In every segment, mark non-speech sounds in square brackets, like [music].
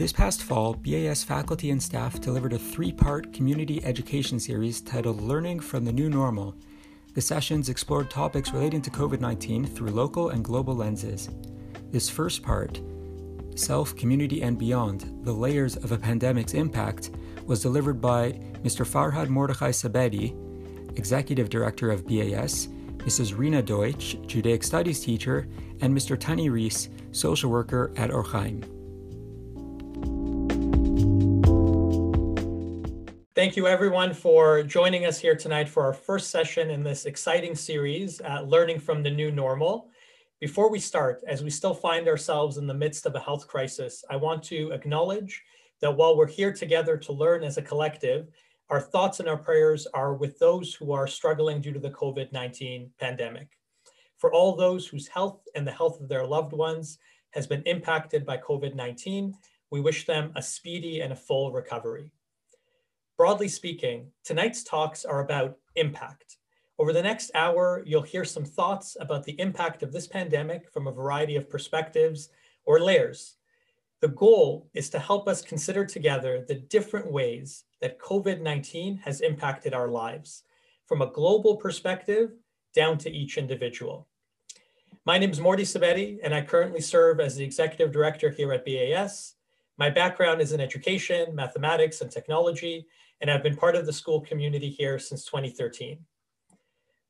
This past fall, BAS faculty and staff delivered a three part community education series titled Learning from the New Normal. The sessions explored topics relating to COVID 19 through local and global lenses. This first part, Self, Community, and Beyond The Layers of a Pandemic's Impact, was delivered by Mr. Farhad Mordechai Sabedi, Executive Director of BAS, Mrs. Rina Deutsch, Judaic Studies teacher, and Mr. Tani Reese, social worker at Or Thank you, everyone, for joining us here tonight for our first session in this exciting series, uh, Learning from the New Normal. Before we start, as we still find ourselves in the midst of a health crisis, I want to acknowledge that while we're here together to learn as a collective, our thoughts and our prayers are with those who are struggling due to the COVID 19 pandemic. For all those whose health and the health of their loved ones has been impacted by COVID 19, we wish them a speedy and a full recovery. Broadly speaking, tonight's talks are about impact. Over the next hour, you'll hear some thoughts about the impact of this pandemic from a variety of perspectives or layers. The goal is to help us consider together the different ways that COVID 19 has impacted our lives, from a global perspective down to each individual. My name is Morty Sabeti, and I currently serve as the executive director here at BAS. My background is in education, mathematics, and technology, and I've been part of the school community here since 2013.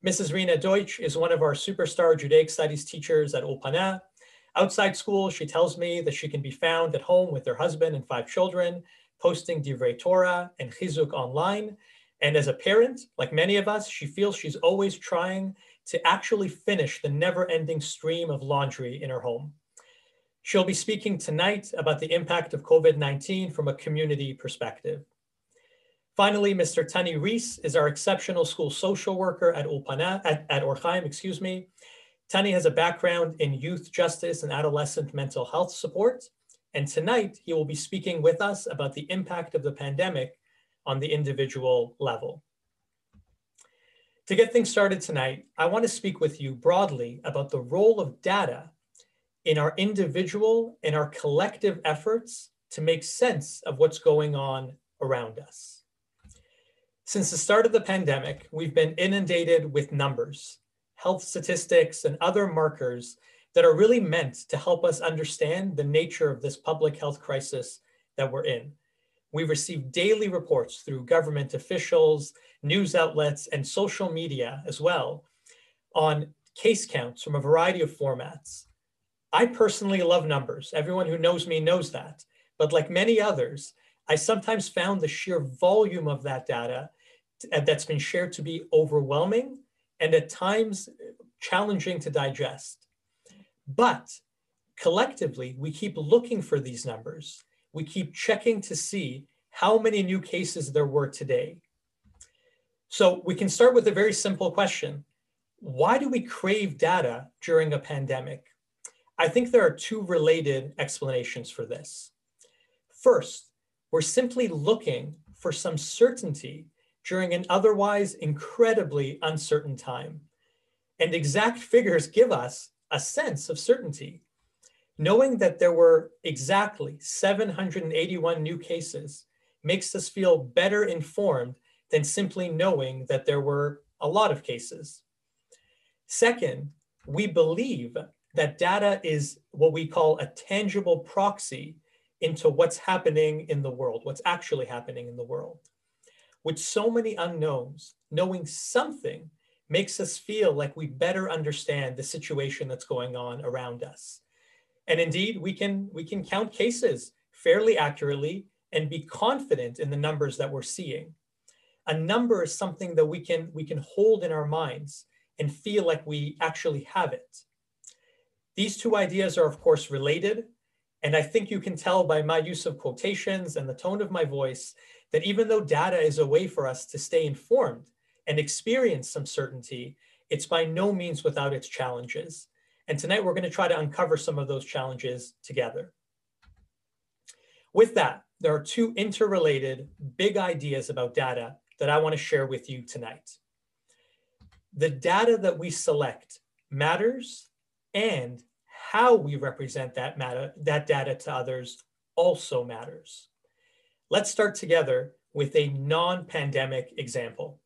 Mrs. Rina Deutsch is one of our superstar Judaic studies teachers at Ulpana. Outside school, she tells me that she can be found at home with her husband and five children, posting Divrei Torah and Chizuk online. And as a parent, like many of us, she feels she's always trying to actually finish the never-ending stream of laundry in her home. She'll be speaking tonight about the impact of COVID-19 from a community perspective. Finally, Mr. Tani Reese is our exceptional school social worker at Ulpana, at, at excuse me. Tani has a background in youth justice and adolescent mental health support. And tonight he will be speaking with us about the impact of the pandemic on the individual level. To get things started tonight, I want to speak with you broadly about the role of data in our individual and our collective efforts to make sense of what's going on around us. Since the start of the pandemic, we've been inundated with numbers, health statistics, and other markers that are really meant to help us understand the nature of this public health crisis that we're in. We receive daily reports through government officials, news outlets, and social media as well on case counts from a variety of formats. I personally love numbers. Everyone who knows me knows that. But like many others, I sometimes found the sheer volume of that data that's been shared to be overwhelming and at times challenging to digest. But collectively, we keep looking for these numbers. We keep checking to see how many new cases there were today. So we can start with a very simple question. Why do we crave data during a pandemic? I think there are two related explanations for this. First, we're simply looking for some certainty during an otherwise incredibly uncertain time. And exact figures give us a sense of certainty. Knowing that there were exactly 781 new cases makes us feel better informed than simply knowing that there were a lot of cases. Second, we believe that data is what we call a tangible proxy into what's happening in the world, what's actually happening in the world with so many unknowns, knowing something makes us feel like we better understand the situation that's going on around us. And indeed, we can, we can count cases fairly accurately and be confident in the numbers that we're seeing. A number is something that we can, we can hold in our minds and feel like we actually have it. These two ideas are, of course, related. And I think you can tell by my use of quotations and the tone of my voice that even though data is a way for us to stay informed and experience some certainty, it's by no means without its challenges. And tonight we're going to try to uncover some of those challenges together. With that, there are two interrelated big ideas about data that I want to share with you tonight. The data that we select matters and how we represent that, matter, that data to others also matters. Let's start together with a non-pandemic example.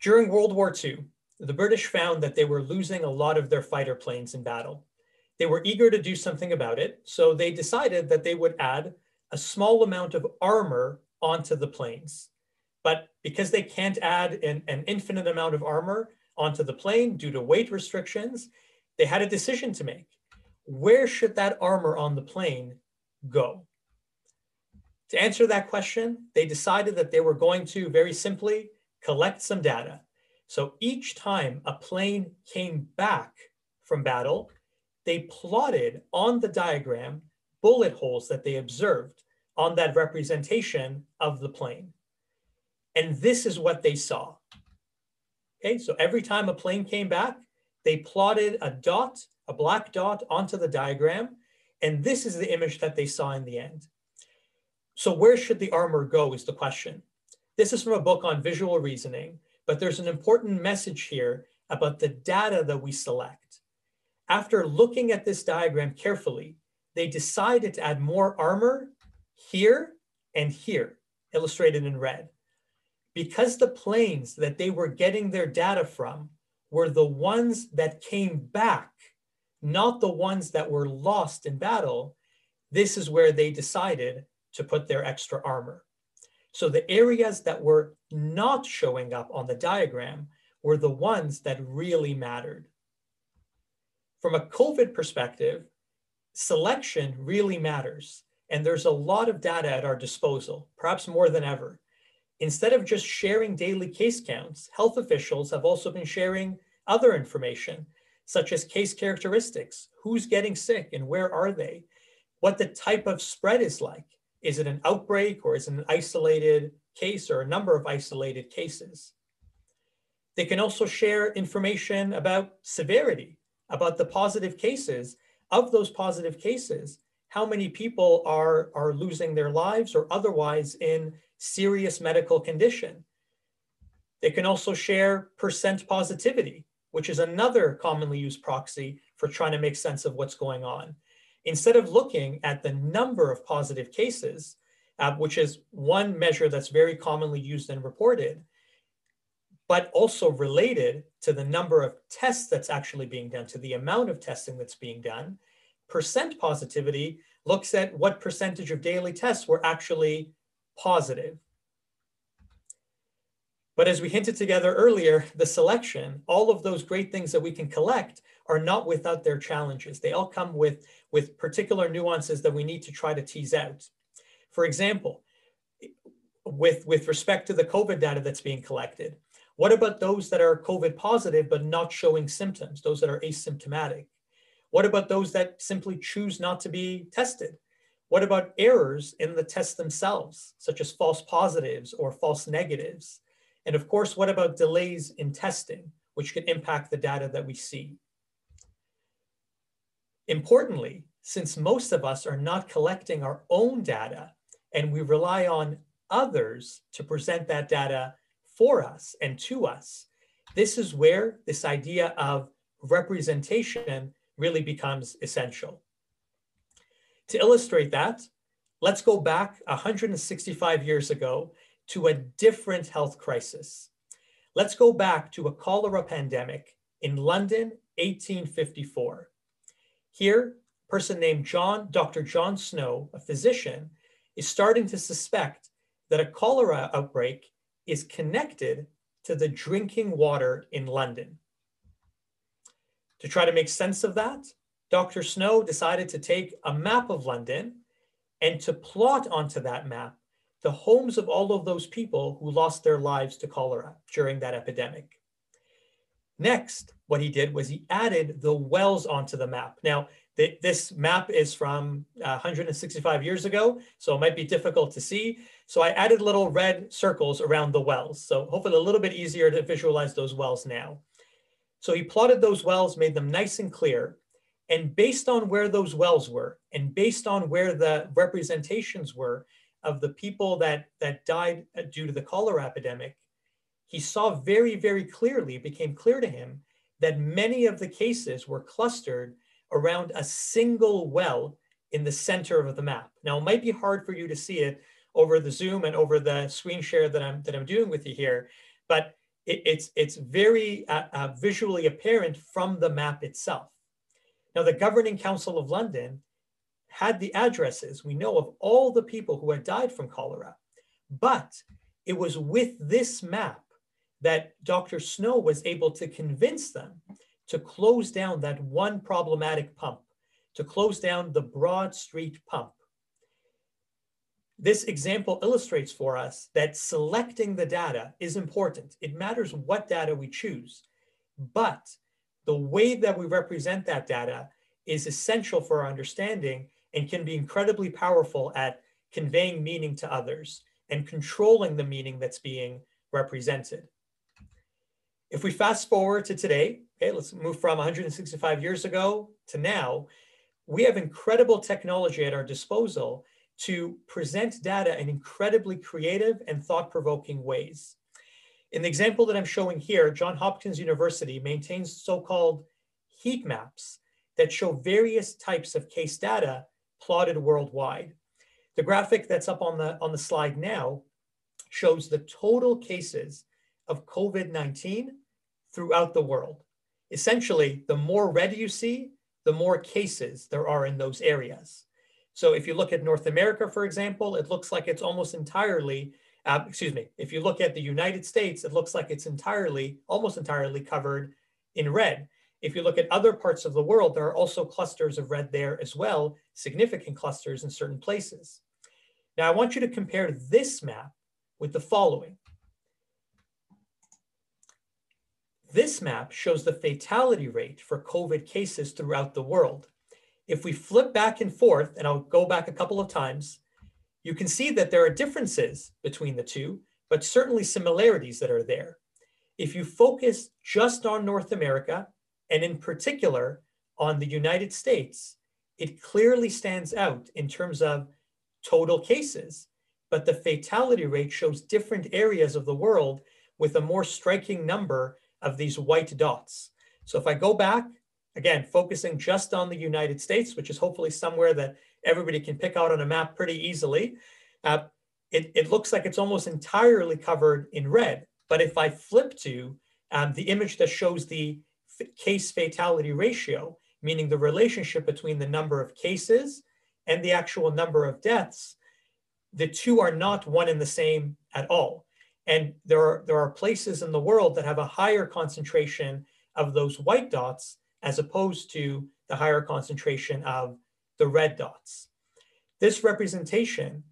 During World War II, the British found that they were losing a lot of their fighter planes in battle. They were eager to do something about it, so they decided that they would add a small amount of armor onto the planes. But because they can't add an, an infinite amount of armor onto the plane due to weight restrictions, they had a decision to make. Where should that armor on the plane go? To answer that question, they decided that they were going to very simply collect some data. So each time a plane came back from battle, they plotted on the diagram bullet holes that they observed on that representation of the plane. And this is what they saw. Okay, so every time a plane came back, they plotted a dot, a black dot onto the diagram, and this is the image that they saw in the end. So where should the armor go is the question. This is from a book on visual reasoning, but there's an important message here about the data that we select. After looking at this diagram carefully, they decided to add more armor here and here, illustrated in red. Because the planes that they were getting their data from were the ones that came back, not the ones that were lost in battle, this is where they decided to put their extra armor. So the areas that were not showing up on the diagram were the ones that really mattered. From a COVID perspective, selection really matters. And there's a lot of data at our disposal, perhaps more than ever. Instead of just sharing daily case counts, health officials have also been sharing other information, such as case characteristics, who's getting sick and where are they, what the type of spread is like. Is it an outbreak or is it an isolated case or a number of isolated cases? They can also share information about severity, about the positive cases. Of those positive cases, how many people are, are losing their lives or otherwise in serious medical condition. They can also share percent positivity, which is another commonly used proxy for trying to make sense of what's going on. Instead of looking at the number of positive cases, uh, which is one measure that's very commonly used and reported, but also related to the number of tests that's actually being done, to the amount of testing that's being done, percent positivity looks at what percentage of daily tests were actually positive. But as we hinted together earlier, the selection, all of those great things that we can collect are not without their challenges. They all come with, with particular nuances that we need to try to tease out. For example, with, with respect to the COVID data that's being collected, what about those that are COVID positive but not showing symptoms, those that are asymptomatic? What about those that simply choose not to be tested? What about errors in the tests themselves, such as false positives or false negatives? And of course, what about delays in testing, which can impact the data that we see? Importantly, since most of us are not collecting our own data and we rely on others to present that data for us and to us, this is where this idea of representation really becomes essential. To illustrate that, let's go back 165 years ago to a different health crisis. Let's go back to a cholera pandemic in London, 1854. Here, a person named John, Dr. John Snow, a physician, is starting to suspect that a cholera outbreak is connected to the drinking water in London. To try to make sense of that, Dr. Snow decided to take a map of London and to plot onto that map the homes of all of those people who lost their lives to cholera during that epidemic. Next, what he did was he added the wells onto the map. Now, th this map is from uh, 165 years ago, so it might be difficult to see. So I added little red circles around the wells. So hopefully a little bit easier to visualize those wells now. So he plotted those wells, made them nice and clear. And based on where those wells were, and based on where the representations were, of the people that, that died due to the cholera epidemic, he saw very, very clearly, it became clear to him that many of the cases were clustered around a single well in the center of the map. Now, it might be hard for you to see it over the Zoom and over the screen share that I'm, that I'm doing with you here, but it, it's, it's very uh, uh, visually apparent from the map itself. Now, the Governing Council of London had the addresses, we know, of all the people who had died from cholera, but it was with this map that Dr. Snow was able to convince them to close down that one problematic pump, to close down the Broad Street pump. This example illustrates for us that selecting the data is important. It matters what data we choose, but the way that we represent that data is essential for our understanding and can be incredibly powerful at conveying meaning to others and controlling the meaning that's being represented. If we fast forward to today, okay, let's move from 165 years ago to now, we have incredible technology at our disposal to present data in incredibly creative and thought-provoking ways. In the example that I'm showing here, Johns Hopkins University maintains so-called heat maps that show various types of case data plotted worldwide. The graphic that's up on the, on the slide now shows the total cases of COVID-19 throughout the world. Essentially, the more red you see, the more cases there are in those areas. So if you look at North America, for example, it looks like it's almost entirely, uh, excuse me, if you look at the United States, it looks like it's entirely, almost entirely covered in red. If you look at other parts of the world, there are also clusters of red there as well, significant clusters in certain places. Now, I want you to compare this map with the following. This map shows the fatality rate for COVID cases throughout the world. If we flip back and forth, and I'll go back a couple of times, you can see that there are differences between the two, but certainly similarities that are there. If you focus just on North America, and in particular on the United States, it clearly stands out in terms of total cases, but the fatality rate shows different areas of the world with a more striking number of these white dots. So if I go back, again, focusing just on the United States, which is hopefully somewhere that everybody can pick out on a map pretty easily, uh, it, it looks like it's almost entirely covered in red. But if I flip to um, the image that shows the case fatality ratio, meaning the relationship between the number of cases and the actual number of deaths, the two are not one and the same at all. And there are, there are places in the world that have a higher concentration of those white dots as opposed to the higher concentration of the red dots. This representation,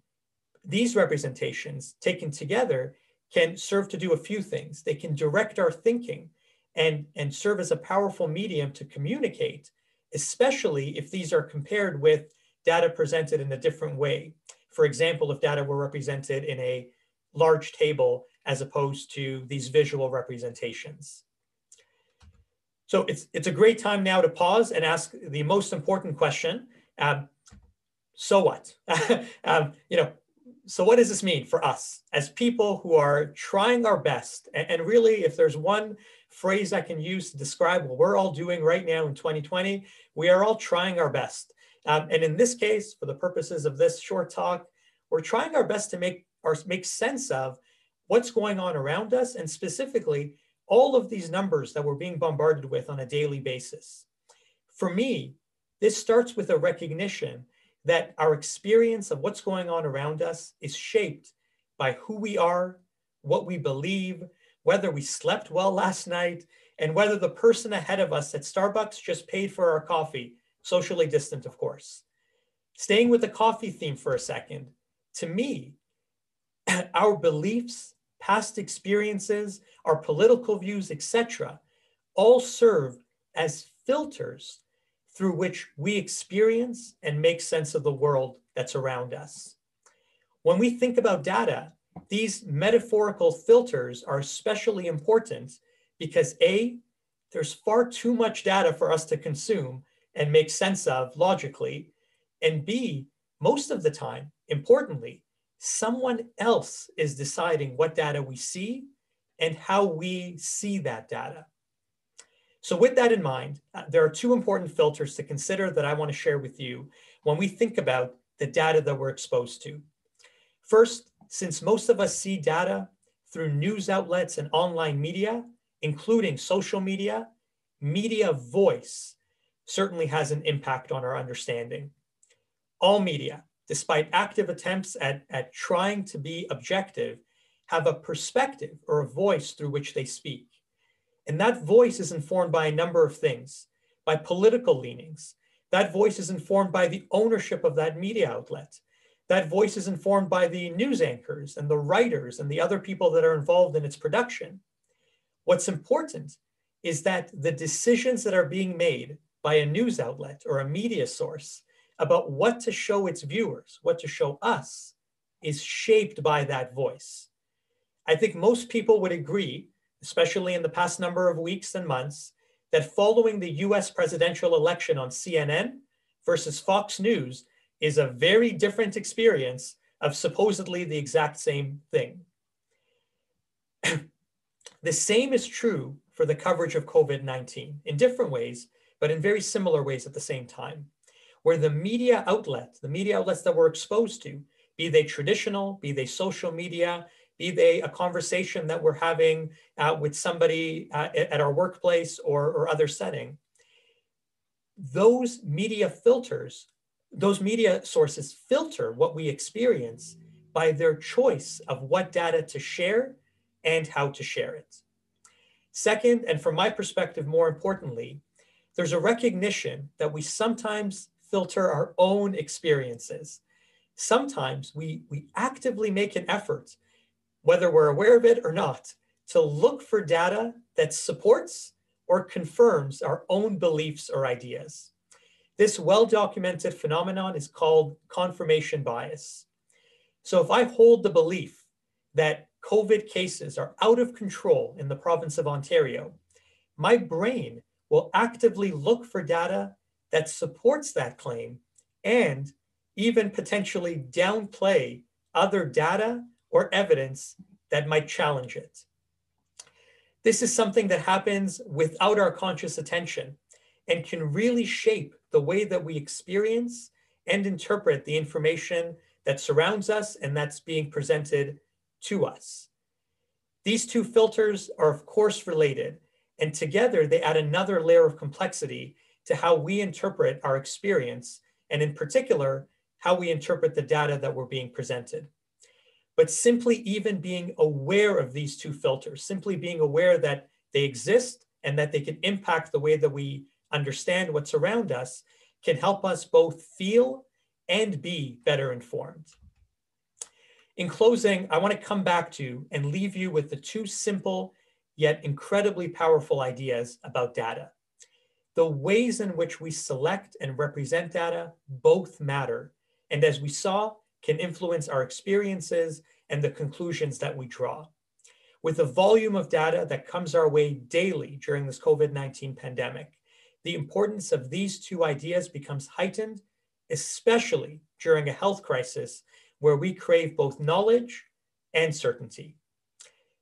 these representations taken together can serve to do a few things. They can direct our thinking and, and serve as a powerful medium to communicate, especially if these are compared with data presented in a different way. For example, if data were represented in a large table as opposed to these visual representations. So it's, it's a great time now to pause and ask the most important question. Um, so what? [laughs] um, you know, so what does this mean for us as people who are trying our best? And, and, really, if there's one phrase I can use to describe what we're all doing right now in 2020, we are all trying our best. Um, and in this case, for the purposes of this short talk, we're trying our best to make or make sense of what's going on around us and specifically all of these numbers that we're being bombarded with on a daily basis. For me, this starts with a recognition that our experience of what's going on around us is shaped by who we are, what we believe, whether we slept well last night, and whether the person ahead of us at Starbucks just paid for our coffee, socially distant, of course. Staying with the coffee theme for a second, to me, [clears throat] our beliefs, past experiences, our political views, etc., all serve as filters through which we experience and make sense of the world that's around us. When we think about data, these metaphorical filters are especially important because A, there's far too much data for us to consume and make sense of logically. And B, most of the time, importantly, someone else is deciding what data we see and how we see that data. So with that in mind, uh, there are two important filters to consider that I want to share with you when we think about the data that we're exposed to. First, since most of us see data through news outlets and online media, including social media, media voice certainly has an impact on our understanding. All media, despite active attempts at, at trying to be objective, have a perspective or a voice through which they speak. And that voice is informed by a number of things, by political leanings. That voice is informed by the ownership of that media outlet. That voice is informed by the news anchors and the writers and the other people that are involved in its production. What's important is that the decisions that are being made by a news outlet or a media source about what to show its viewers, what to show us, is shaped by that voice. I think most people would agree, especially in the past number of weeks and months, that following the US presidential election on CNN versus Fox News is a very different experience of supposedly the exact same thing. [clears throat] the same is true for the coverage of COVID 19 in different ways, but in very similar ways at the same time, where the media outlets, the media outlets that we're exposed to, be they traditional, be they social media, be they a conversation that we're having uh, with somebody uh, at our workplace or, or other setting, those media filters, those media sources filter what we experience by their choice of what data to share and how to share it. Second, and from my perspective, more importantly, there's a recognition that we sometimes filter our own experiences. Sometimes we, we actively make an effort whether we're aware of it or not, to look for data that supports or confirms our own beliefs or ideas. This well-documented phenomenon is called confirmation bias. So if I hold the belief that COVID cases are out of control in the province of Ontario, my brain will actively look for data that supports that claim and even potentially downplay other data or evidence that might challenge it. This is something that happens without our conscious attention and can really shape the way that we experience and interpret the information that surrounds us and that's being presented to us. These two filters are of course related and together they add another layer of complexity to how we interpret our experience and in particular, how we interpret the data that we're being presented but simply even being aware of these two filters, simply being aware that they exist and that they can impact the way that we understand what's around us can help us both feel and be better informed. In closing, I want to come back to and leave you with the two simple yet incredibly powerful ideas about data. The ways in which we select and represent data both matter. And as we saw, can influence our experiences and the conclusions that we draw. With the volume of data that comes our way daily during this COVID-19 pandemic, the importance of these two ideas becomes heightened, especially during a health crisis where we crave both knowledge and certainty.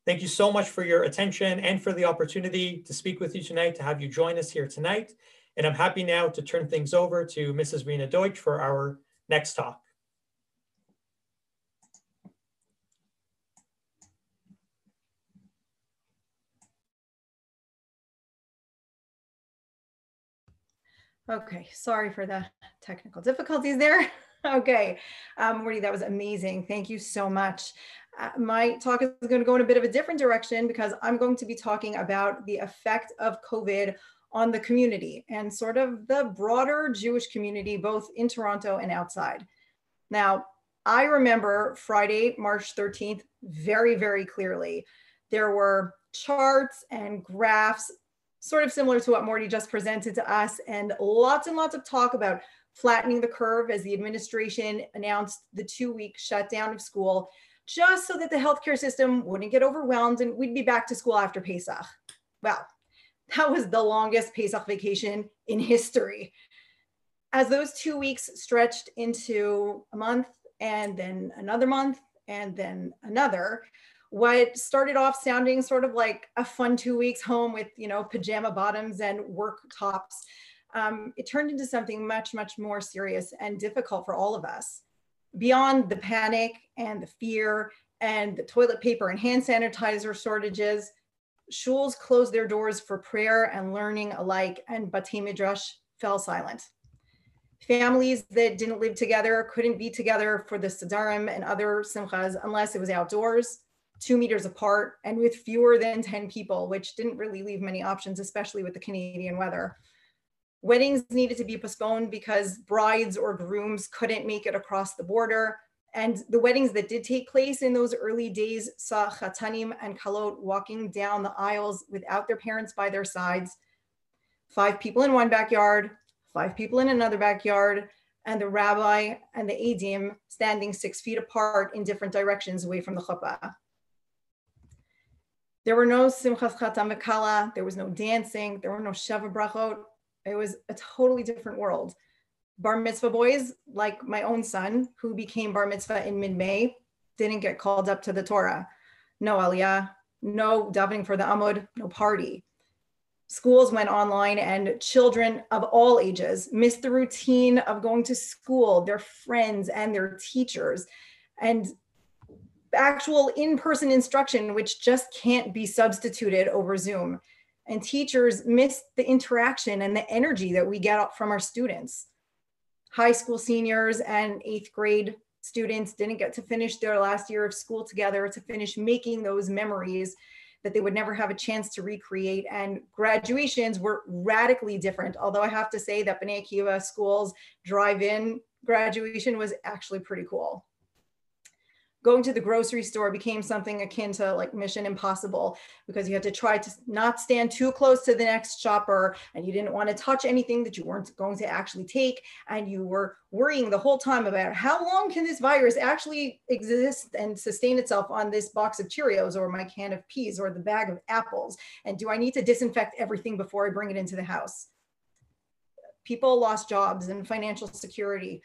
Thank you so much for your attention and for the opportunity to speak with you tonight, to have you join us here tonight. And I'm happy now to turn things over to Mrs. Rina Deutsch for our next talk. Okay, sorry for the technical difficulties there. [laughs] okay, um, Morty, that was amazing. Thank you so much. Uh, my talk is going to go in a bit of a different direction because I'm going to be talking about the effect of COVID on the community and sort of the broader Jewish community, both in Toronto and outside. Now, I remember Friday, March 13th, very, very clearly. There were charts and graphs sort of similar to what Morty just presented to us, and lots and lots of talk about flattening the curve as the administration announced the two week shutdown of school, just so that the healthcare system wouldn't get overwhelmed and we'd be back to school after Pesach. Well, that was the longest Pesach vacation in history. As those two weeks stretched into a month and then another month and then another, what started off sounding sort of like a fun two weeks home with you know pajama bottoms and work tops um, it turned into something much much more serious and difficult for all of us beyond the panic and the fear and the toilet paper and hand sanitizer shortages shuls closed their doors for prayer and learning alike and batei midrash fell silent families that didn't live together couldn't be together for the Sedarim and other simchas unless it was outdoors two meters apart and with fewer than 10 people, which didn't really leave many options, especially with the Canadian weather. Weddings needed to be postponed because brides or grooms couldn't make it across the border. And the weddings that did take place in those early days saw chatanim and kalot walking down the aisles without their parents by their sides. Five people in one backyard, five people in another backyard, and the rabbi and the eidim standing six feet apart in different directions away from the chuppah. There were no Simchas Chatan V'Kala, there was no dancing, there were no Sheva Brachot. It was a totally different world. Bar mitzvah boys, like my own son, who became bar mitzvah in mid-May, didn't get called up to the Torah. No aliyah, no davening for the Amud, no party. Schools went online and children of all ages missed the routine of going to school, their friends and their teachers. And actual in-person instruction, which just can't be substituted over Zoom. And teachers miss the interaction and the energy that we get from our students. High school seniors and eighth grade students didn't get to finish their last year of school together to finish making those memories that they would never have a chance to recreate. And graduations were radically different. Although I have to say that B'nai Akiva schools drive-in graduation was actually pretty cool going to the grocery store became something akin to like mission impossible because you had to try to not stand too close to the next shopper and you didn't want to touch anything that you weren't going to actually take and you were worrying the whole time about how long can this virus actually exist and sustain itself on this box of cheerios or my can of peas or the bag of apples and do i need to disinfect everything before i bring it into the house? People lost jobs and financial security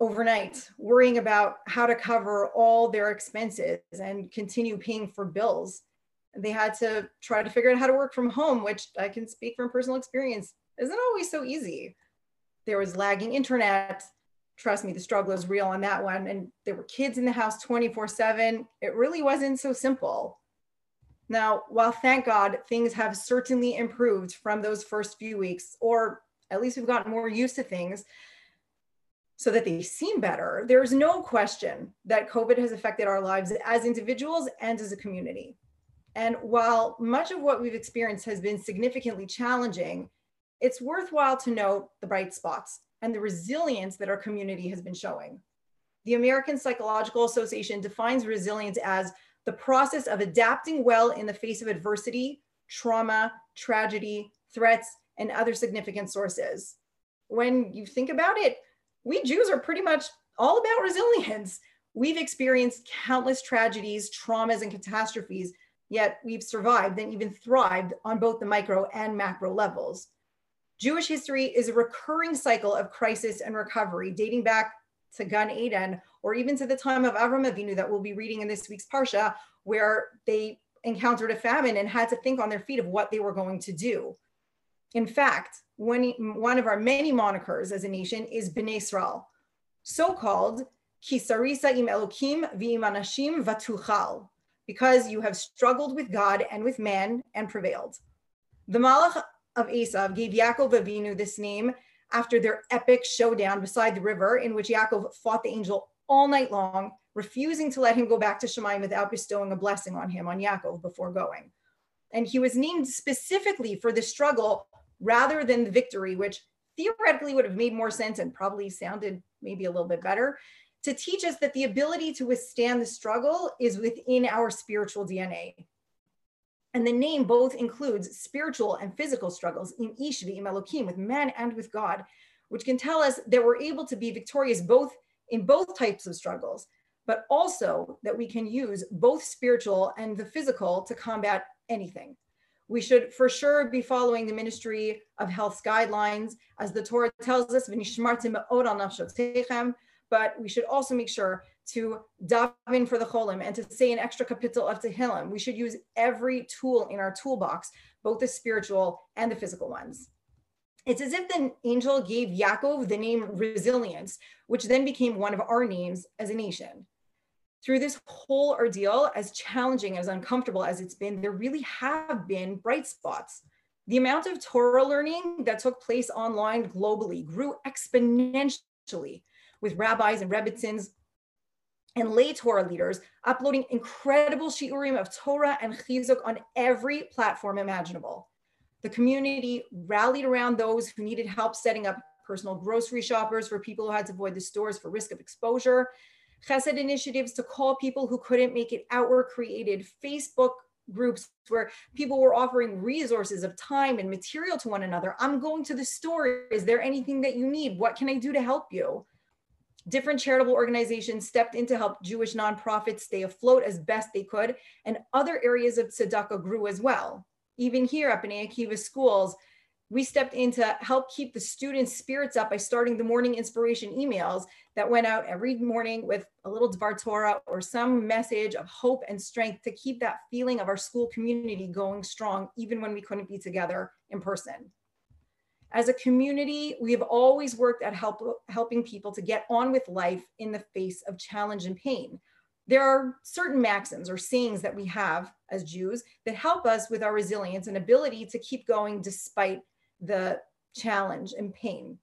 overnight, worrying about how to cover all their expenses and continue paying for bills. They had to try to figure out how to work from home, which I can speak from personal experience isn't always so easy. There was lagging internet. Trust me, the struggle is real on that one. And there were kids in the house 24 7. It really wasn't so simple. Now, while thank God things have certainly improved from those first few weeks, or at least we've gotten more used to things, so that they seem better, there's no question that COVID has affected our lives as individuals and as a community. And while much of what we've experienced has been significantly challenging, it's worthwhile to note the bright spots and the resilience that our community has been showing. The American Psychological Association defines resilience as the process of adapting well in the face of adversity, trauma, tragedy, threats, and other significant sources. When you think about it, we Jews are pretty much all about resilience. We've experienced countless tragedies, traumas, and catastrophes, yet we've survived and even thrived on both the micro and macro levels. Jewish history is a recurring cycle of crisis and recovery dating back to Gan Eden or even to the time of Avram Avinu that we'll be reading in this week's Parsha, where they encountered a famine and had to think on their feet of what they were going to do. In fact, one, one of our many monikers as a nation is Bnei Israel, so-called Kisarisa im Elokim v'im anashim vatuchal, because you have struggled with God and with man and prevailed. The Malach of Esav gave Yaakov Avinu this name after their epic showdown beside the river in which Yaakov fought the angel all night long, refusing to let him go back to Shemaim without bestowing a blessing on him, on Yaakov, before going. And he was named specifically for the struggle rather than the victory, which theoretically would have made more sense and probably sounded maybe a little bit better, to teach us that the ability to withstand the struggle is within our spiritual DNA. And the name both includes spiritual and physical struggles in Ishvi, in Elohim, with man and with God, which can tell us that we're able to be victorious both in both types of struggles, but also that we can use both spiritual and the physical to combat anything. We should for sure be following the Ministry of Health's guidelines, as the Torah tells us, but we should also make sure to daven for the cholim and to say an extra kapitel of Tehillim. We should use every tool in our toolbox, both the spiritual and the physical ones. It's as if the angel gave Yaakov the name resilience, which then became one of our names as a nation. Through this whole ordeal, as challenging, as uncomfortable as it's been, there really have been bright spots. The amount of Torah learning that took place online globally grew exponentially with rabbis and rebbetzins and lay Torah leaders uploading incredible shiurim of Torah and chizuk on every platform imaginable. The community rallied around those who needed help setting up personal grocery shoppers for people who had to avoid the stores for risk of exposure. Chesed initiatives to call people who couldn't make it out were created. Facebook groups where people were offering resources of time and material to one another. I'm going to the store. Is there anything that you need? What can I do to help you? Different charitable organizations stepped in to help Jewish nonprofits stay afloat as best they could, and other areas of tzedakah grew as well. Even here up in Akiva schools, we stepped in to help keep the students' spirits up by starting the morning inspiration emails that went out every morning with a little Dvar Torah or some message of hope and strength to keep that feeling of our school community going strong, even when we couldn't be together in person. As a community, we have always worked at help, helping people to get on with life in the face of challenge and pain. There are certain maxims or sayings that we have as Jews that help us with our resilience and ability to keep going despite the challenge and pain.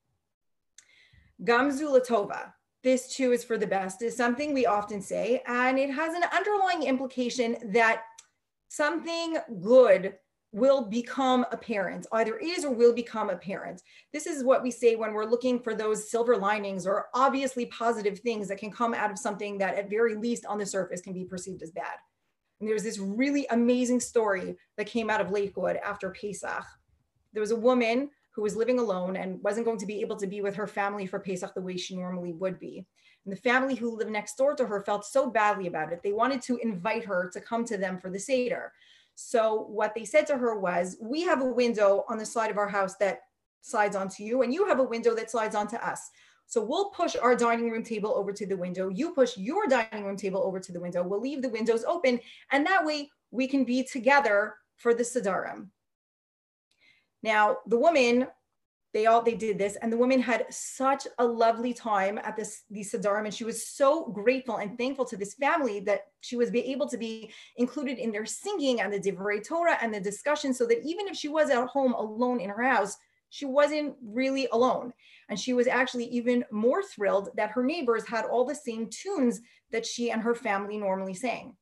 Gamzulatova, this too is for the best, is something we often say, and it has an underlying implication that something good will become apparent, either is or will become apparent. This is what we say when we're looking for those silver linings or obviously positive things that can come out of something that, at very least on the surface, can be perceived as bad. And there's this really amazing story that came out of Lakewood after Pesach. There was a woman who was living alone and wasn't going to be able to be with her family for Pesach the way she normally would be. And the family who lived next door to her felt so badly about it. They wanted to invite her to come to them for the Seder. So what they said to her was, we have a window on the side of our house that slides onto you, and you have a window that slides onto us. So we'll push our dining room table over to the window. You push your dining room table over to the window. We'll leave the windows open, and that way we can be together for the Sedarim. Now, the woman they all they did this and the woman had such a lovely time at this the Sedarim and she was so grateful and thankful to this family that she was be able to be included in their singing and the Divrei Torah and the discussion so that even if she was at home alone in her house she wasn't really alone. And she was actually even more thrilled that her neighbors had all the same tunes that she and her family normally sang.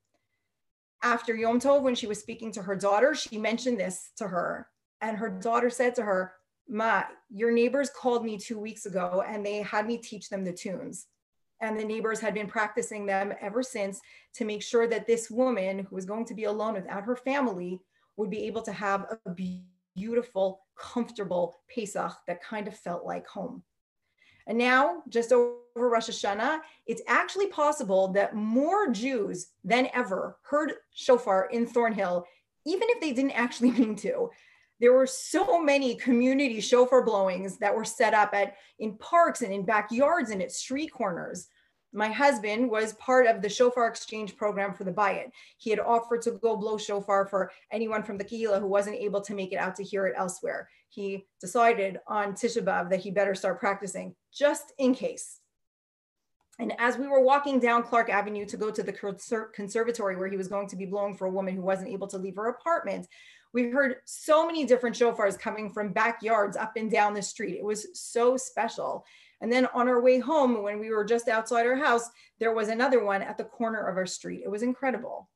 After Yom Tov when she was speaking to her daughter she mentioned this to her and her daughter said to her Ma, your neighbors called me two weeks ago and they had me teach them the tunes. And the neighbors had been practicing them ever since to make sure that this woman who was going to be alone without her family would be able to have a beautiful, comfortable Pesach that kind of felt like home. And now, just over Rosh Hashanah, it's actually possible that more Jews than ever heard shofar in Thornhill, even if they didn't actually [laughs] mean to there were so many community shofar blowings that were set up at in parks and in backyards and at street corners. My husband was part of the shofar exchange program for the Bayit. He had offered to go blow shofar for anyone from the Kehila who wasn't able to make it out to hear it elsewhere. He decided on Tisha B'Av that he better start practicing just in case. And as we were walking down Clark Avenue to go to the conservatory where he was going to be blowing for a woman who wasn't able to leave her apartment, we heard so many different shofars coming from backyards up and down the street. It was so special. And then on our way home, when we were just outside our house, there was another one at the corner of our street. It was incredible.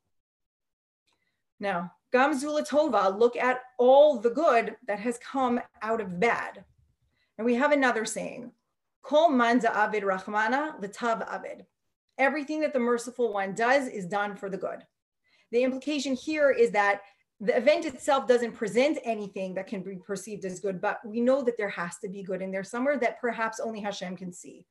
Now, Gam Zulatova, look at all the good that has come out of bad. And we have another saying, Kol manza avid rachmana litav avid. Everything that the merciful one does is done for the good. The implication here is that the event itself doesn't present anything that can be perceived as good, but we know that there has to be good in there somewhere that perhaps only Hashem can see.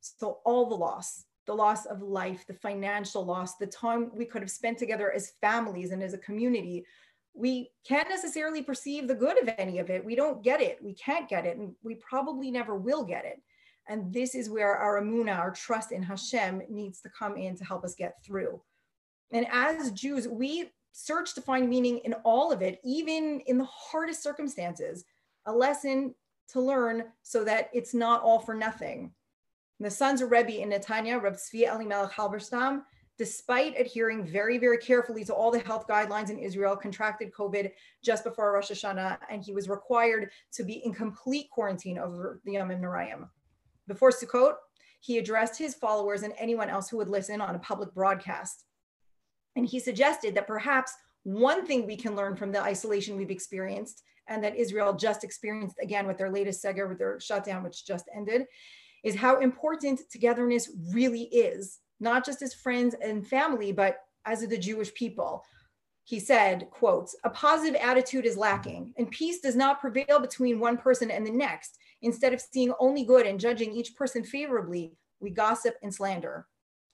So all the loss, the loss of life, the financial loss, the time we could have spent together as families and as a community, we can't necessarily perceive the good of any of it. We don't get it. We can't get it. And we probably never will get it. And this is where our emunah, our trust in Hashem, needs to come in to help us get through. And as Jews, we search to find meaning in all of it, even in the hardest circumstances, a lesson to learn so that it's not all for nothing. And the Sanzer Rebbe in Netanya, Reb Tzvi Elimelech Halberstam, despite adhering very, very carefully to all the health guidelines in Israel, contracted COVID just before Rosh Hashanah, and he was required to be in complete quarantine over the Yamim Noraim. Before Sukkot, he addressed his followers and anyone else who would listen on a public broadcast. And he suggested that perhaps one thing we can learn from the isolation we've experienced and that Israel just experienced again with their latest seger, with their shutdown, which just ended, is how important togetherness really is, not just as friends and family, but as the Jewish people. He said, quotes, a positive attitude is lacking, and peace does not prevail between one person and the next. Instead of seeing only good and judging each person favorably, we gossip and slander.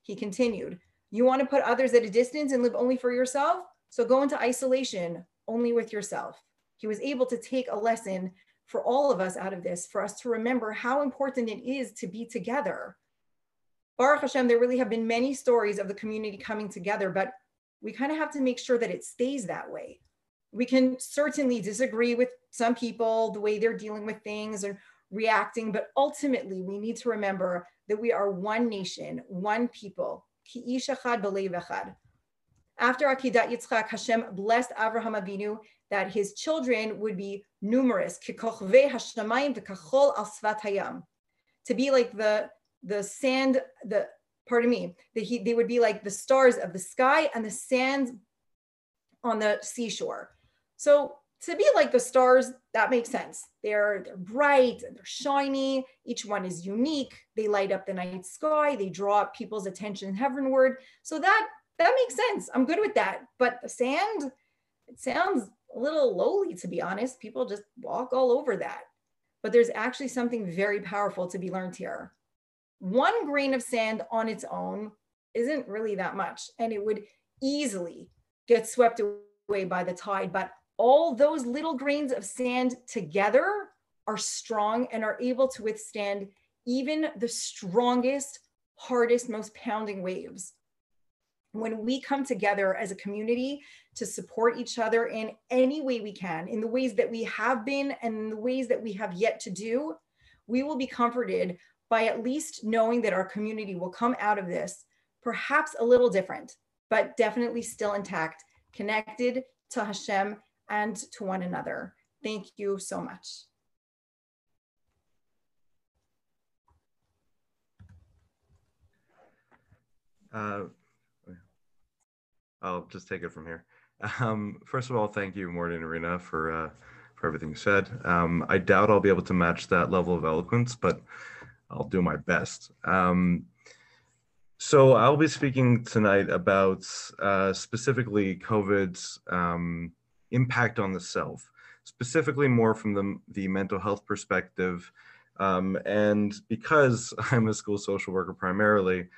He continued, you want to put others at a distance and live only for yourself? So go into isolation only with yourself. He was able to take a lesson for all of us out of this, for us to remember how important it is to be together. Baruch Hashem, there really have been many stories of the community coming together, but we kind of have to make sure that it stays that way. We can certainly disagree with some people, the way they're dealing with things and reacting, but ultimately we need to remember that we are one nation, one people. After Akedat Yitzchak, Hashem blessed Avraham Avinu that his children would be numerous, to be like the the sand, the pardon me, that he they would be like the stars of the sky and the sand on the seashore. So to be like the stars, that makes sense. They're they're bright and they're shiny. Each one is unique. They light up the night sky. They draw people's attention heavenward. So that that makes sense. I'm good with that. But the sand, it sounds a little lowly, to be honest. People just walk all over that. But there's actually something very powerful to be learned here. One grain of sand on its own isn't really that much, and it would easily get swept away by the tide. But all those little grains of sand together are strong and are able to withstand even the strongest, hardest, most pounding waves. When we come together as a community to support each other in any way we can, in the ways that we have been and in the ways that we have yet to do, we will be comforted by at least knowing that our community will come out of this perhaps a little different, but definitely still intact, connected to Hashem and to one another. Thank you so much. Uh, I'll just take it from here. Um, first of all, thank you, Morty and Rina, for uh, for everything you said. Um, I doubt I'll be able to match that level of eloquence, but I'll do my best. Um, so I'll be speaking tonight about uh, specifically COVID's um, impact on the self, specifically more from the, the mental health perspective. Um, and because [laughs] I'm a school social worker primarily,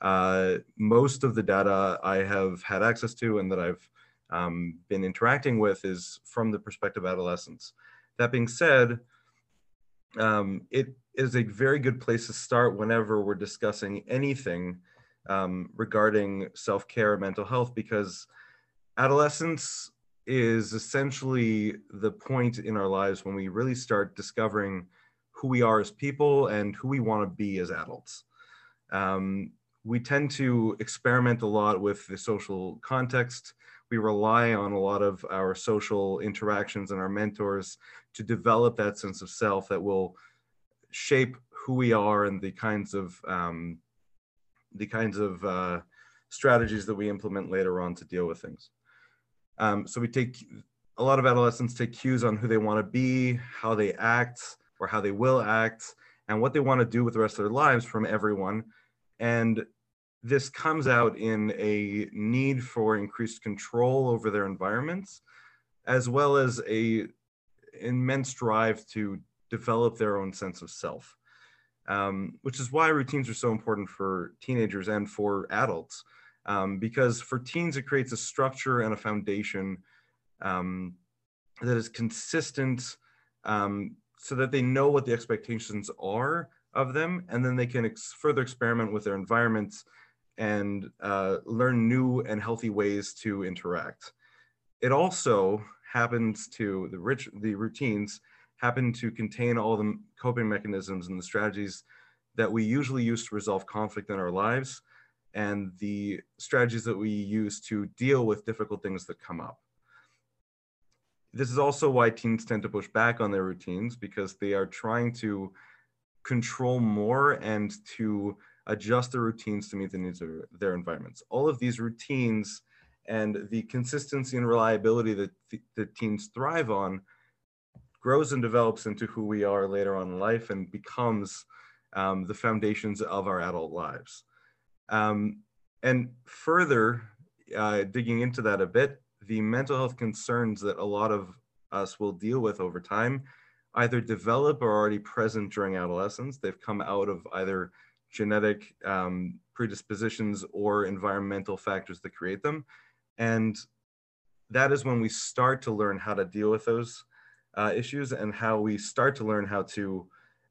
uh, most of the data I have had access to and that I've um, been interacting with is from the perspective of adolescents. That being said, um, it is a very good place to start whenever we're discussing anything um, regarding self-care and mental health because adolescence is essentially the point in our lives when we really start discovering who we are as people and who we want to be as adults. Um, we tend to experiment a lot with the social context. We rely on a lot of our social interactions and our mentors to develop that sense of self that will shape who we are and the kinds of um, the kinds of uh, strategies that we implement later on to deal with things. Um, so we take a lot of adolescents take cues on who they want to be, how they act, or how they will act, and what they want to do with the rest of their lives from everyone and this comes out in a need for increased control over their environments, as well as a immense drive to develop their own sense of self. Um, which is why routines are so important for teenagers and for adults. Um, because for teens, it creates a structure and a foundation um, that is consistent um, so that they know what the expectations are of them, and then they can ex further experiment with their environments and uh, learn new and healthy ways to interact. It also happens to the rich the routines happen to contain all the coping mechanisms and the strategies that we usually use to resolve conflict in our lives and the strategies that we use to deal with difficult things that come up. This is also why teens tend to push back on their routines because they are trying to control more and to adjust their routines to meet the needs of their environments. All of these routines and the consistency and reliability that the teens thrive on grows and develops into who we are later on in life and becomes um, the foundations of our adult lives. Um, and further, uh, digging into that a bit, the mental health concerns that a lot of us will deal with over time either develop or are already present during adolescence. They've come out of either genetic um, predispositions or environmental factors that create them. And that is when we start to learn how to deal with those uh, issues and how we start to learn how to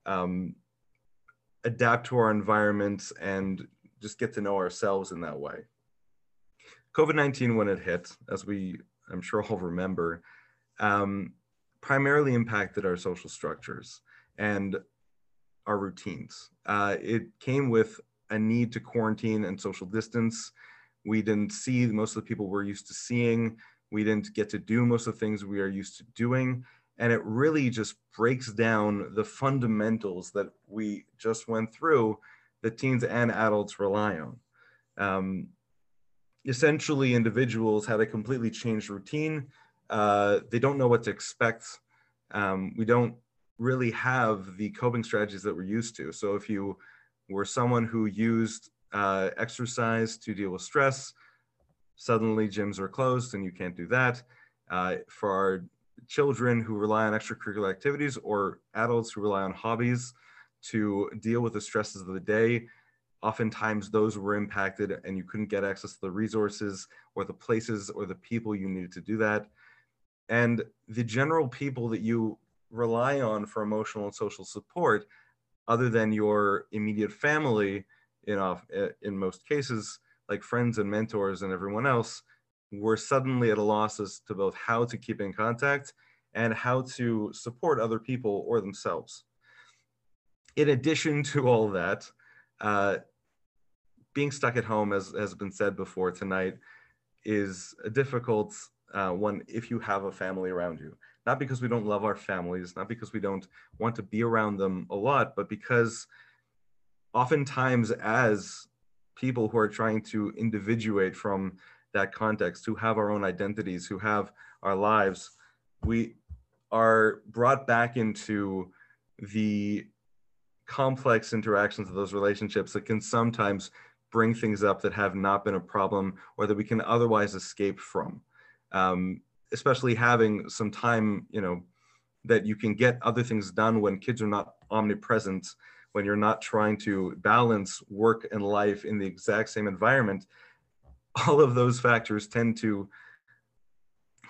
um, adapt to our environment and just get to know ourselves in that way. COVID 19, when it hit, as we I'm sure all [laughs] remember, um, primarily impacted our social structures and our routines. Uh, it came with a need to quarantine and social distance. We didn't see most of the people we're used to seeing. We didn't get to do most of the things we are used to doing. And it really just breaks down the fundamentals that we just went through that teens and adults rely on. Um, essentially, individuals have a completely changed routine. Uh, they don't know what to expect. Um, we don't really have the coping strategies that we're used to. So if you were someone who used uh, exercise to deal with stress, suddenly gyms are closed and you can't do that. Uh, for our children who rely on extracurricular activities or adults who rely on hobbies to deal with the stresses of the day, oftentimes those were impacted and you couldn't get access to the resources or the places or the people you needed to do that. And the general people that you rely on for emotional and social support, other than your immediate family, in, eh, in most cases, like friends and mentors and everyone else, were suddenly at a loss as to both how to keep in contact and how to support other people or themselves. In addition to all that, uh, being stuck at home, as has been said before tonight, is a difficult uh, one if you have a family around you. Not because we don't love our families, not because we don't want to be around them a lot, but because oftentimes, as people who are trying to individuate from that context, who have our own identities, who have our lives, we are brought back into the complex interactions of those relationships that can sometimes bring things up that have not been a problem or that we can otherwise escape from. Um, especially having some time, you know, that you can get other things done when kids are not omnipresent, when you're not trying to balance work and life in the exact same environment, all of those factors tend to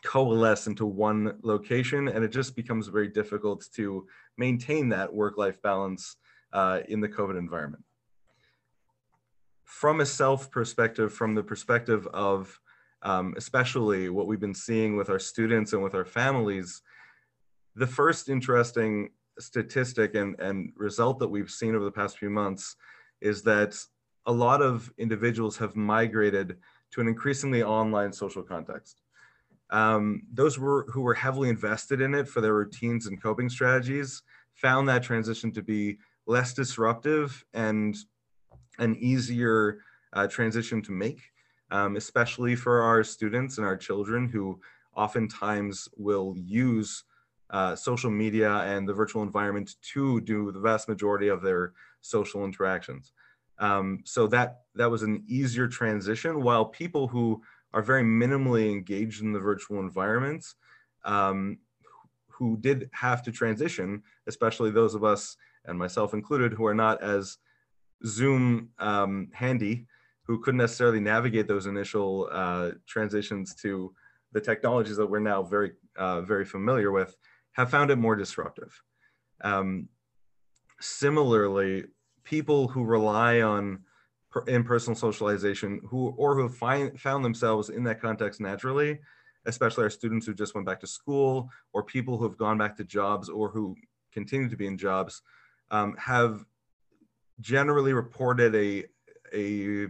coalesce into one location and it just becomes very difficult to maintain that work-life balance uh, in the COVID environment. From a self perspective, from the perspective of um, especially what we've been seeing with our students and with our families, the first interesting statistic and, and result that we've seen over the past few months is that a lot of individuals have migrated to an increasingly online social context. Um, those were, who were heavily invested in it for their routines and coping strategies found that transition to be less disruptive and an easier uh, transition to make um, especially for our students and our children who oftentimes will use uh, social media and the virtual environment to do the vast majority of their social interactions. Um, so that that was an easier transition. While people who are very minimally engaged in the virtual environments, um, who did have to transition, especially those of us and myself included, who are not as Zoom um, handy who couldn't necessarily navigate those initial uh, transitions to the technologies that we're now very, uh, very familiar with, have found it more disruptive. Um, similarly, people who rely on in-person socialization who or who find found themselves in that context naturally especially our students who just went back to school or people who have gone back to jobs or who continue to be in jobs um, have generally reported a, a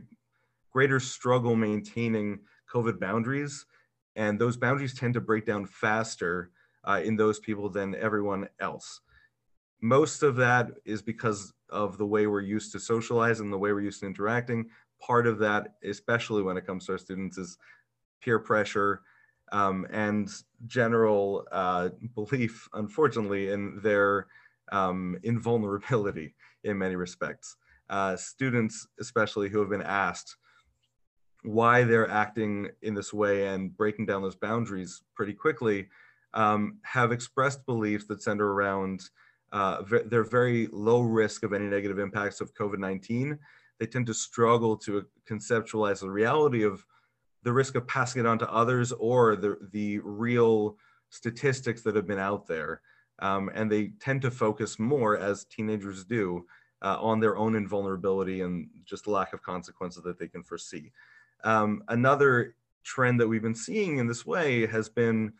greater struggle maintaining COVID boundaries. And those boundaries tend to break down faster uh, in those people than everyone else. Most of that is because of the way we're used to socializing, the way we're used to interacting. Part of that, especially when it comes to our students, is peer pressure um, and general uh, belief, unfortunately, in their um, invulnerability in many respects. Uh, students, especially who have been asked why they're acting in this way and breaking down those boundaries pretty quickly, um, have expressed beliefs that center around uh, their very low risk of any negative impacts of COVID 19. They tend to struggle to conceptualize the reality of the risk of passing it on to others or the, the real statistics that have been out there. Um, and they tend to focus more, as teenagers do, uh, on their own invulnerability and just lack of consequences that they can foresee. Um, another trend that we've been seeing in this way has been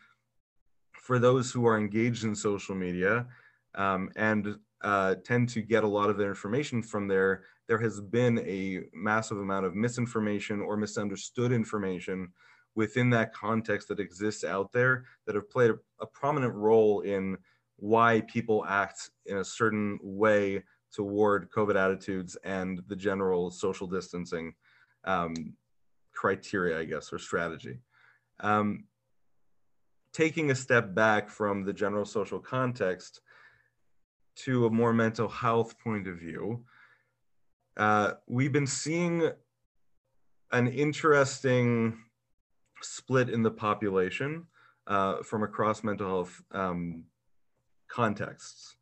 for those who are engaged in social media um, and uh, tend to get a lot of their information from there, there has been a massive amount of misinformation or misunderstood information within that context that exists out there that have played a, a prominent role in why people act in a certain way toward COVID attitudes and the general social distancing um, criteria, I guess, or strategy. Um, taking a step back from the general social context to a more mental health point of view, uh, we've been seeing an interesting split in the population uh, from across mental health um, contexts.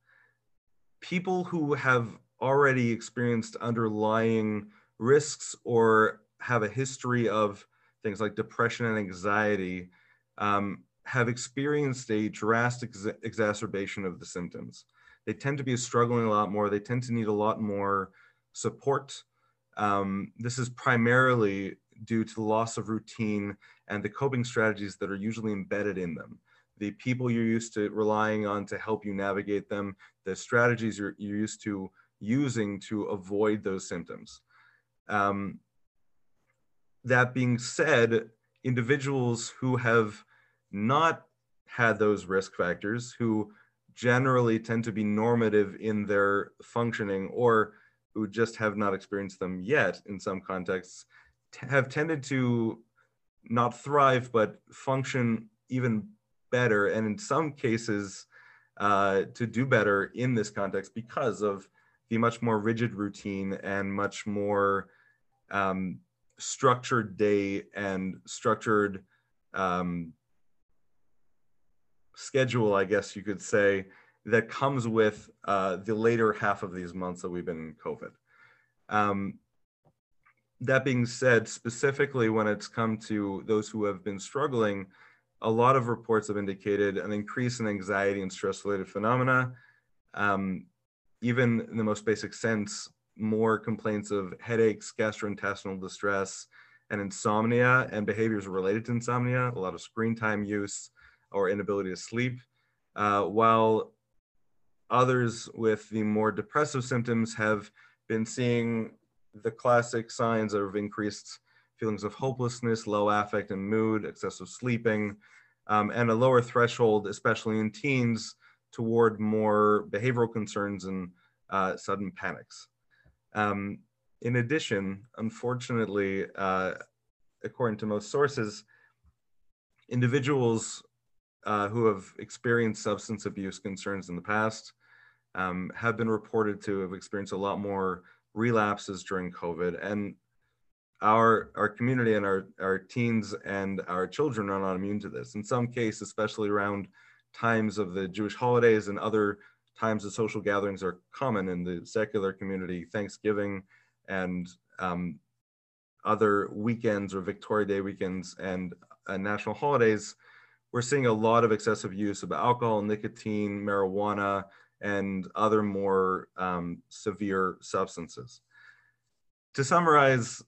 People who have already experienced underlying risks or have a history of things like depression and anxiety um, have experienced a drastic ex exacerbation of the symptoms. They tend to be struggling a lot more. They tend to need a lot more support. Um, this is primarily due to the loss of routine and the coping strategies that are usually embedded in them. The people you're used to relying on to help you navigate them, the strategies you're, you're used to using to avoid those symptoms. Um, that being said, individuals who have not had those risk factors, who generally tend to be normative in their functioning or who just have not experienced them yet in some contexts have tended to not thrive but function even better and in some cases uh, to do better in this context because of the much more rigid routine and much more um, structured day and structured um, schedule, I guess you could say, that comes with uh, the later half of these months that we've been in COVID. Um, that being said, specifically when it's come to those who have been struggling, a lot of reports have indicated an increase in anxiety and stress related phenomena. Um, even in the most basic sense, more complaints of headaches, gastrointestinal distress, and insomnia and behaviors related to insomnia, a lot of screen time use or inability to sleep. Uh, while Others with the more depressive symptoms have been seeing the classic signs of increased feelings of hopelessness, low affect and mood, excessive sleeping, um, and a lower threshold, especially in teens, toward more behavioral concerns and uh, sudden panics. Um, in addition, unfortunately, uh, according to most sources, individuals uh, who have experienced substance abuse concerns in the past um, have been reported to have experienced a lot more relapses during COVID. And our, our community and our, our teens and our children are not immune to this. In some cases, especially around times of the Jewish holidays and other times of social gatherings are common in the secular community, Thanksgiving and um, other weekends or Victoria Day weekends and uh, national holidays, we're seeing a lot of excessive use of alcohol, nicotine, marijuana, and other more um, severe substances. To summarize,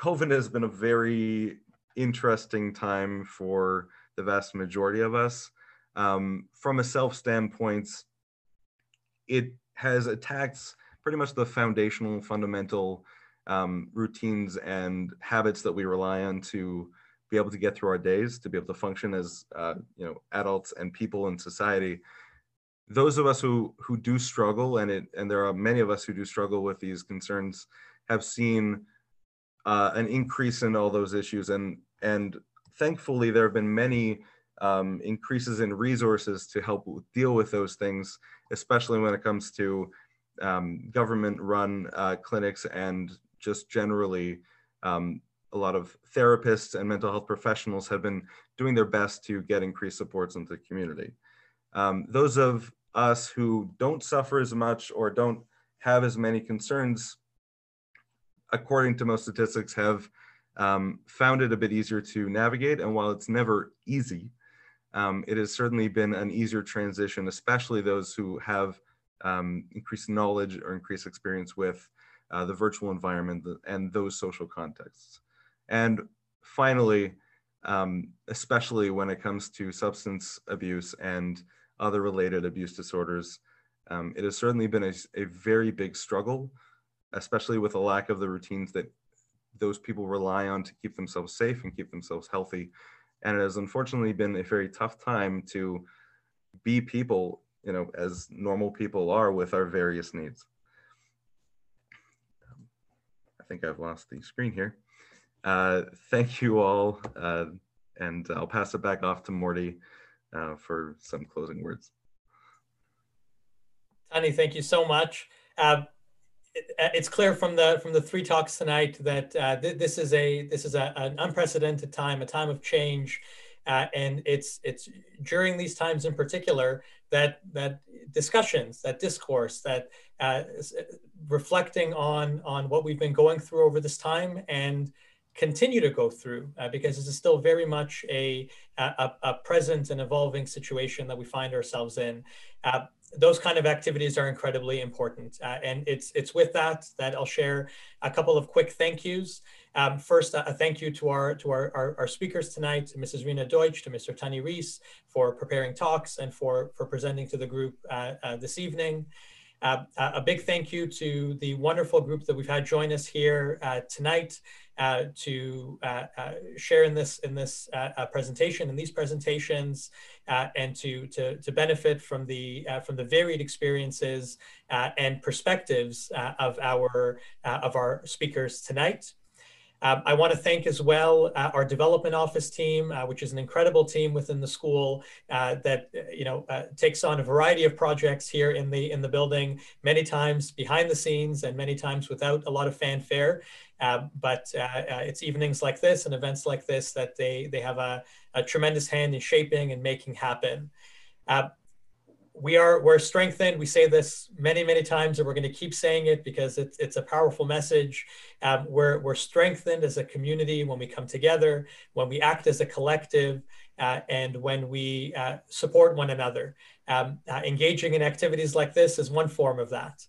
COVID has been a very interesting time for the vast majority of us. Um, from a self standpoint, it has attacked pretty much the foundational, fundamental um, routines and habits that we rely on to be able to get through our days, to be able to function as uh, you know adults and people in society. Those of us who who do struggle, and it and there are many of us who do struggle with these concerns, have seen uh, an increase in all those issues, and and thankfully there have been many um, increases in resources to help deal with those things, especially when it comes to um, government-run uh, clinics and just generally um, a lot of therapists and mental health professionals have been doing their best to get increased supports into the community. Um, those of us who don't suffer as much or don't have as many concerns, according to most statistics, have um, found it a bit easier to navigate. And while it's never easy, um, it has certainly been an easier transition, especially those who have um, increased knowledge or increased experience with uh, the virtual environment and those social contexts. And finally, um, especially when it comes to substance abuse and other related abuse disorders, um, it has certainly been a, a, very big struggle, especially with a lack of the routines that those people rely on to keep themselves safe and keep themselves healthy. And it has unfortunately been a very tough time to be people, you know, as normal people are with our various needs. I think I've lost the screen here. Uh, thank you all, uh, and I'll pass it back off to Morty uh, for some closing words. Tani, thank you so much. Uh, it's clear from the from the three talks tonight that uh, th this is a this is a, an unprecedented time, a time of change, and it's it's during these times in particular that that discussions, that discourse, that reflecting on on what we've been going through over this time and continue to go through uh, because this is still very much a, a, a, present and evolving situation that we find ourselves in. Those kind of activities are incredibly important. Uh, and it's, it's with that that I'll share a couple of quick thank yous. Um, first, a thank you to our to our, our, our, speakers tonight, to Mrs. Rina Deutsch, to Mr. Tani Reese for preparing talks and for, for presenting to the group uh, uh, this evening. Uh, a big thank you to the wonderful group that we've had join us here uh, tonight uh, to uh, uh, share in this in this presentation in these presentations and to, to to benefit from the from the varied experiences and perspectives of our of our speakers tonight. Um, I want to thank as well uh, our development office team, uh, which is an incredible team within the school uh, that you know takes on a variety of projects here in the in the building, many times behind the scenes and many times without a lot of fanfare. Uh, but uh, uh, it's evenings like this and events like this that they, they have a, a tremendous hand in shaping and making happen. Uh, we are we're strengthened. We say this many many times, and we're going to keep saying it because it's it's a powerful message. Um, we're we're strengthened as a community when we come together, when we act as a collective, uh, and when we uh, support one another. Um, uh, engaging in activities like this is one form of that.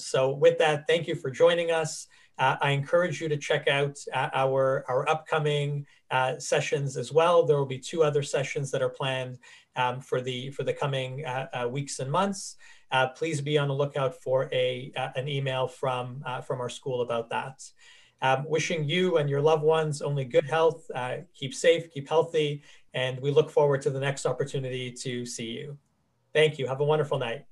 so with that, thank you for joining us uh, I encourage you to check out uh, our, our upcoming uh, sessions as well. There will be two other sessions that are planned um, for, the, for the coming uh, uh, weeks and months. Uh, please be on the lookout for a, an email from, from our school about that. Um, wishing you and your loved ones only good health, keep safe, keep healthy, and we look forward to the next opportunity to see you. Thank you. Have a wonderful night.